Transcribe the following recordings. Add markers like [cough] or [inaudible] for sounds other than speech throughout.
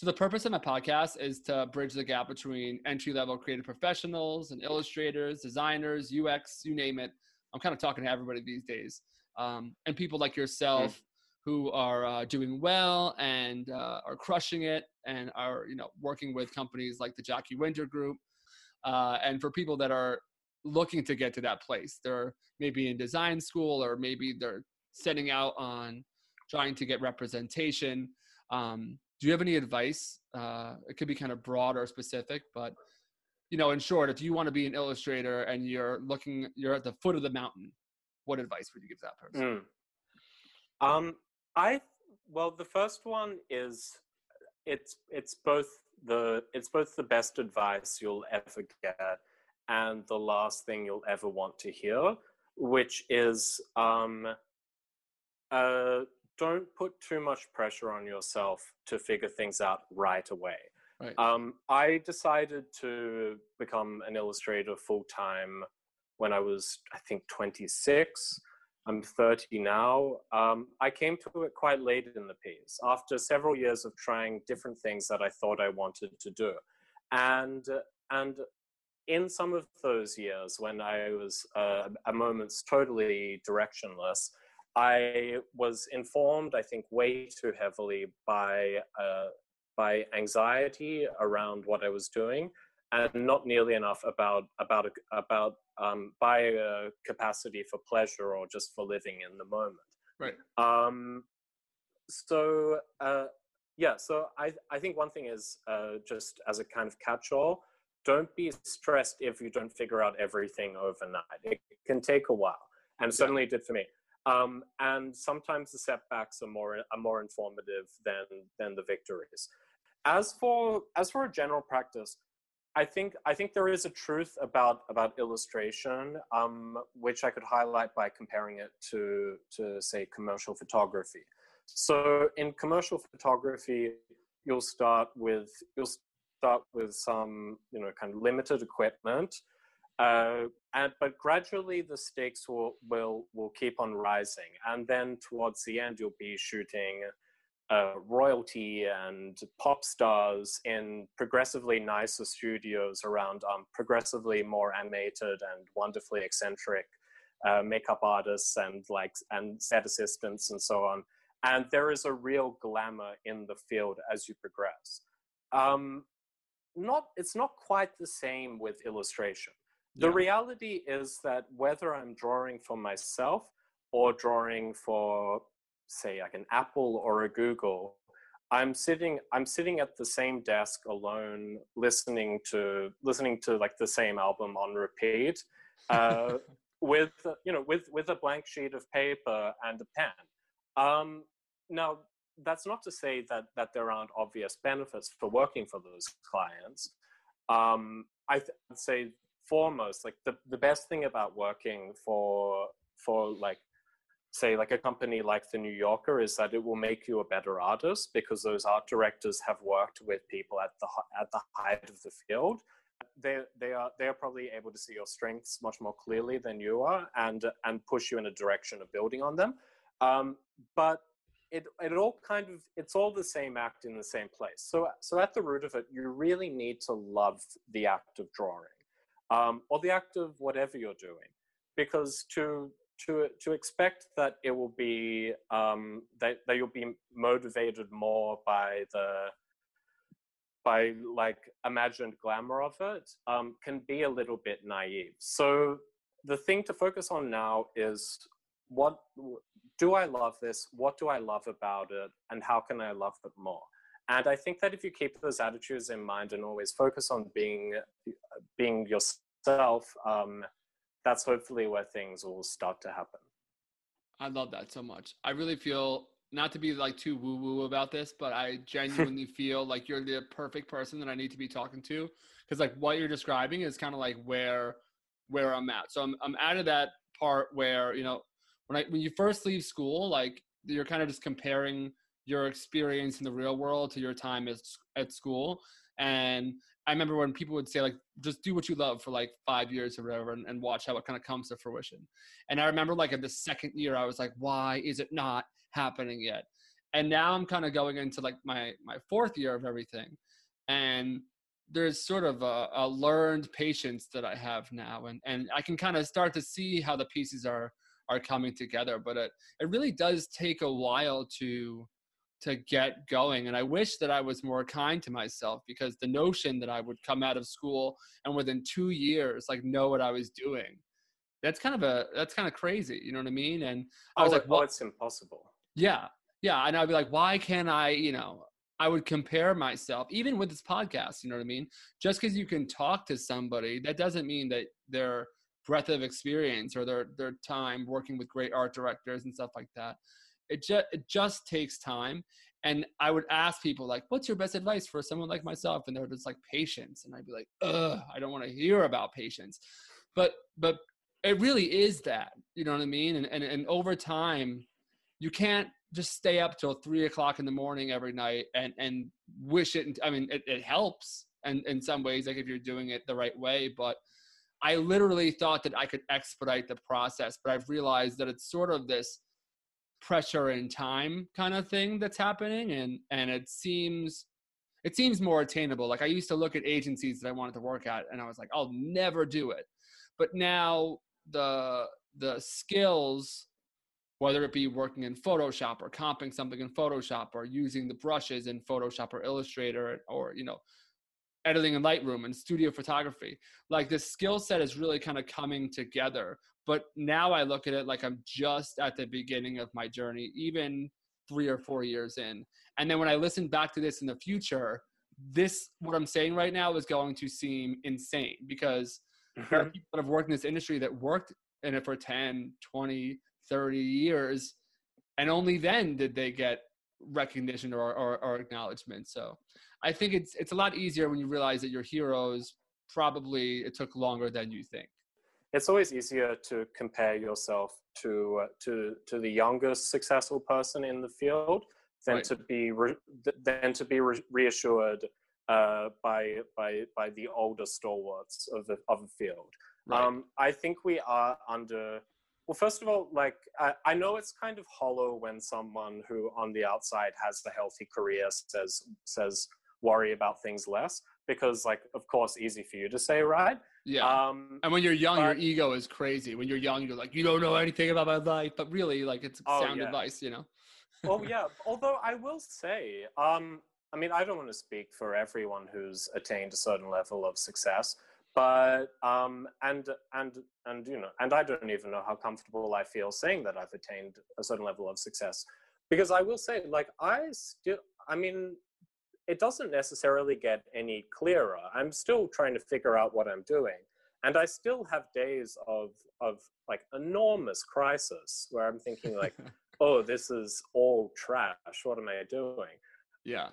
So the purpose of my podcast is to bridge the gap between entry level creative professionals and illustrators, designers, UX, you name it. I'm kind of talking to everybody these days, um, and people like yourself mm. who are uh, doing well and uh, are crushing it, and are you know working with companies like the Jacky Winter Group, uh, and for people that are looking to get to that place, they're maybe in design school or maybe they're setting out on trying to get representation. Um, do you have any advice? Uh, it could be kind of broad or specific, but you know, in short, if you want to be an illustrator and you're looking, you're at the foot of the mountain, what advice would you give that person? Mm. Um, I well, the first one is it's it's both the it's both the best advice you'll ever get and the last thing you'll ever want to hear, which is um, uh, don't put too much pressure on yourself to figure things out right away. Right. Um, I decided to become an illustrator full time when I was, I think, 26. I'm 30 now. Um, I came to it quite late in the piece after several years of trying different things that I thought I wanted to do. And, and in some of those years when I was uh, at moments totally directionless, I was informed, I think, way too heavily by uh, by anxiety around what I was doing, and not nearly enough about about about um, by a capacity for pleasure or just for living in the moment. Right. Um, so uh, yeah, so I I think one thing is uh, just as a kind of catch-all, don't be stressed if you don't figure out everything overnight. It can take a while, and certainly it did for me. Um, and sometimes the setbacks are more are more informative than than the victories. As for as for a general practice, I think I think there is a truth about about illustration, um, which I could highlight by comparing it to to say commercial photography. So in commercial photography, you'll start with you'll start with some you know kind of limited equipment uh, and, but gradually the stakes will, will, will keep on rising. And then towards the end, you'll be shooting uh, royalty and pop stars in progressively nicer studios around um, progressively more animated and wonderfully eccentric uh, makeup artists and like and set assistants and so on. And there is a real glamour in the field as you progress. Um, not it's not quite the same with illustration the yeah. reality is that whether I'm drawing for myself or drawing for, say, like an Apple or a Google, I'm sitting I'm sitting at the same desk alone, listening to listening to like the same album on repeat, [laughs] uh, with you know with with a blank sheet of paper and a pen. Um, now that's not to say that that there aren't obvious benefits for working for those clients. Um, I th- I'd say foremost like the, the best thing about working for for like say like a company like the new yorker is that it will make you a better artist because those art directors have worked with people at the at the height of the field. They they are they are probably able to see your strengths much more clearly than you are and and push you in a direction of building on them. Um, but it it all kind of it's all the same act in the same place. So so at the root of it you really need to love the act of drawing um, or the act of whatever you're doing. Because to to to expect that it will be um, that that you'll be motivated more by the by like imagined glamour of it um, can be a little bit naive. So the thing to focus on now is what do I love this? What do I love about it? And how can I love it more? And I think that if you keep those attitudes in mind and always focus on being being yourself, um, that's hopefully where things will start to happen. I love that so much. I really feel not to be like too woo woo about this, but I [laughs] genuinely feel like you're the perfect person that I need to be talking to because like what you're describing is kind of like where where I'm at. So I'm I'm out of that part where you know when I when you first leave school, like you're kind of just comparing your experience in the real world to your time at, at school. And i remember when people would say like just do what you love for like five years or whatever and, and watch how it kind of comes to fruition. And i remember like in the second year i was like why is it not happening yet? And now i'm kind of going into like my my fourth year of everything and there's sort of a, a learned patience that i have now and and i can kind of start to see how the pieces are are coming together but it it really does take a while to to get going and i wish that i was more kind to myself because the notion that i would come out of school and within 2 years like know what i was doing that's kind of a that's kind of crazy you know what i mean? And i was oh, like well oh, it's impossible. yeah yeah and i'd be like why can't i you know i would compare myself even with this podcast you know what i mean? Just because you can talk to somebody that doesn't mean that their breadth of experience or their their time working with great art directors and stuff like that it just it just takes time. And i would ask people like what's your best advice for someone like myself? And they're just like patience. And i'd be like ugh i don't want to hear about patience. But but it really is that you know what i mean? And and, and over time you can't just stay up till three o'clock in the morning every night and and wish it i mean it, it helps and in some ways like if you're doing it the right way but i literally thought that i could expedite the process but i've realized that it's sort of this pressure and time kind of thing that's happening and and it seems it seems more attainable. Like i used to look at agencies that i wanted to work at and i was like i'll never do it. But now the the skills whether it be working in photoshop or comping something in photoshop or using the brushes in photoshop or illustrator or you know editing in lightroom and studio photography. Like this skill set is really kind of coming together. But now i look at it like i'm just at the beginning of my journey even three or four years in. And then when i listen back to this in the future this what i'm saying right now is going to seem insane because mm-hmm. there are people that have worked in this industry that worked in it for 10 20 30 years and only then did they get recognition or, or, or acknowledgement so i think it's it's a lot easier when you realize that your heroes probably it took longer than you think it's always easier to compare yourself to uh, to to the youngest successful person in the field than Right. to be re- than to be re- reassured uh, by by by the older stalwarts of the of the field. right Um, I think we are under. Well, first of all, like I, I know it's kind of hollow when someone who on the outside has a healthy career says says worry about things less because, like, of course, easy for you to say, right? yeah Um, and when you're young your ego is crazy when you're young you're like you don't know anything about my life but really like it's Oh, sound yeah. advice you know oh [laughs] yeah. Although I will say, um, I mean, I don't want to speak for everyone who's attained a certain level of success, but um, and and and you know, and I don't even know how comfortable I feel saying that I've attained a certain level of success, because I will say, like, I still, I mean, it doesn't necessarily get any clearer. I'm still trying to figure out what I'm doing. And I still have days of of like enormous crisis where I'm thinking like, [laughs] oh, this is all trash. What am I doing? yeah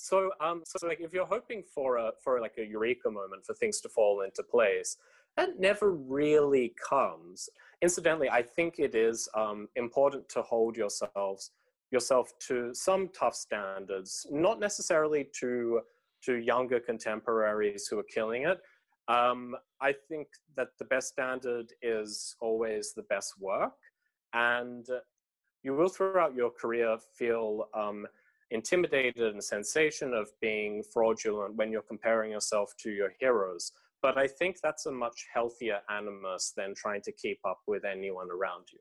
So, um, so like if you're hoping for a for like a eureka moment for things to fall into place, that never really comes. Incidentally, I think it is um, important to hold yourselves yourself to some tough standards, not necessarily to to younger contemporaries who are killing it. Um, I think that the best standard is always the best work, and you will throughout your career feel um, intimidated and sensation of being fraudulent when you're comparing yourself to your heroes. But I think that's a much healthier animus than trying to keep up with anyone around you.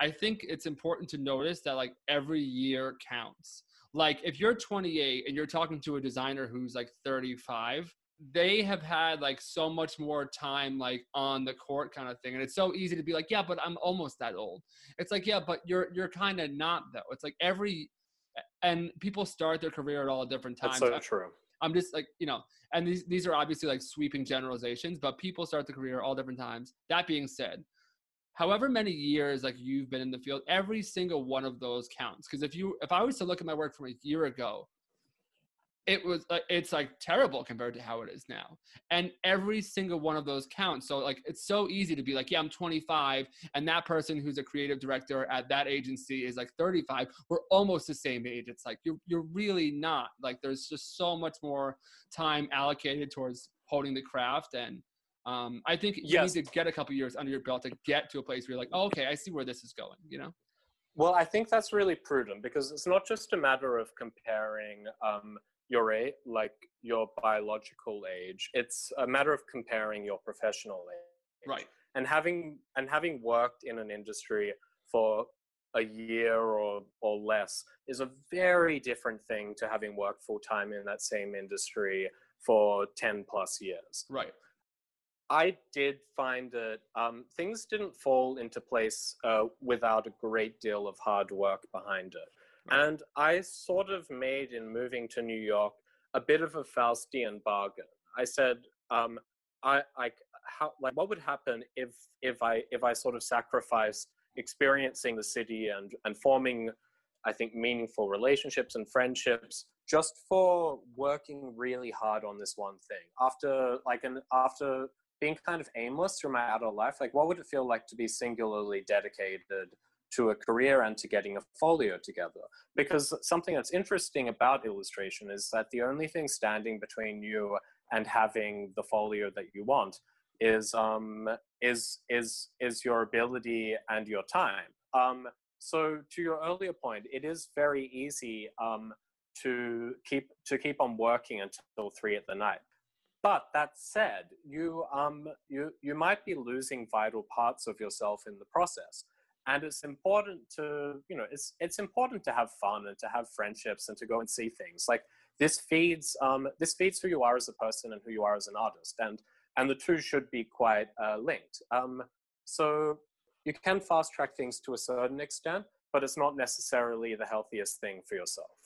I think it's important to notice that like every year counts. Like if you're 28 and you're talking to a designer who's like 35, they have had like so much more time like on the court kind of thing and it's so easy to be like yeah but i'm almost that old it's like yeah but you're you're kind of not though it's like every and people start their career at all different times That's so true. I'm just like, you know, and these these are obviously like sweeping generalizations, but people start the career all different times. That being said, however many years like you've been in the field, every single one of those counts. Because if you if I was to look at my work from a year ago, it was like it's like terrible compared to how it is now. And every single one of those counts. So like it's so easy to be like, yeah, I'm 25, and that person who's a creative director at that agency is like 35. We're almost the same age. It's like you're you're really not. Like there's just so much more time allocated towards holding the craft and um, I think you Yes. need to get a couple years under your belt to get to a place where you're like, oh, okay, I see where this is going, you know? Well, I think that's really prudent because it's not just a matter of comparing um, your age, like your biological age. It's a matter of comparing your professional age. Right. And having and having worked in an industry for a year or or less is a very different thing to having worked full time in that same industry for 10 plus years. Right. I did find that um, things didn't fall into place uh, without a great deal of hard work behind it. And I sort of made in moving to New York a bit of a Faustian bargain. I said, um, I, I, how, like, what would happen if, if I, if I sort of sacrificed experiencing the city and, and forming, I think, meaningful relationships and friendships just for working really hard on this one thing after like an after being kind of aimless through my adult life, like what would it feel like to be singularly dedicated to a career and to getting a folio together? Because something that's interesting about illustration is that the only thing standing between you and having the folio that you want is um, is is is your ability and your time. Um, so to your earlier point, it is very easy um, to keep to keep on working until three at the night. But that said, you, um, you, you might be losing vital parts of yourself in the process. And it's important to, you know, it's, it's important to have fun and to have friendships and to go and see things. Like this feeds, um, this feeds who you are as a person and who you are as an artist. And, and the two should be quite uh, linked. Um, so you can fast track things to a certain extent, but it's not necessarily the healthiest thing for yourself.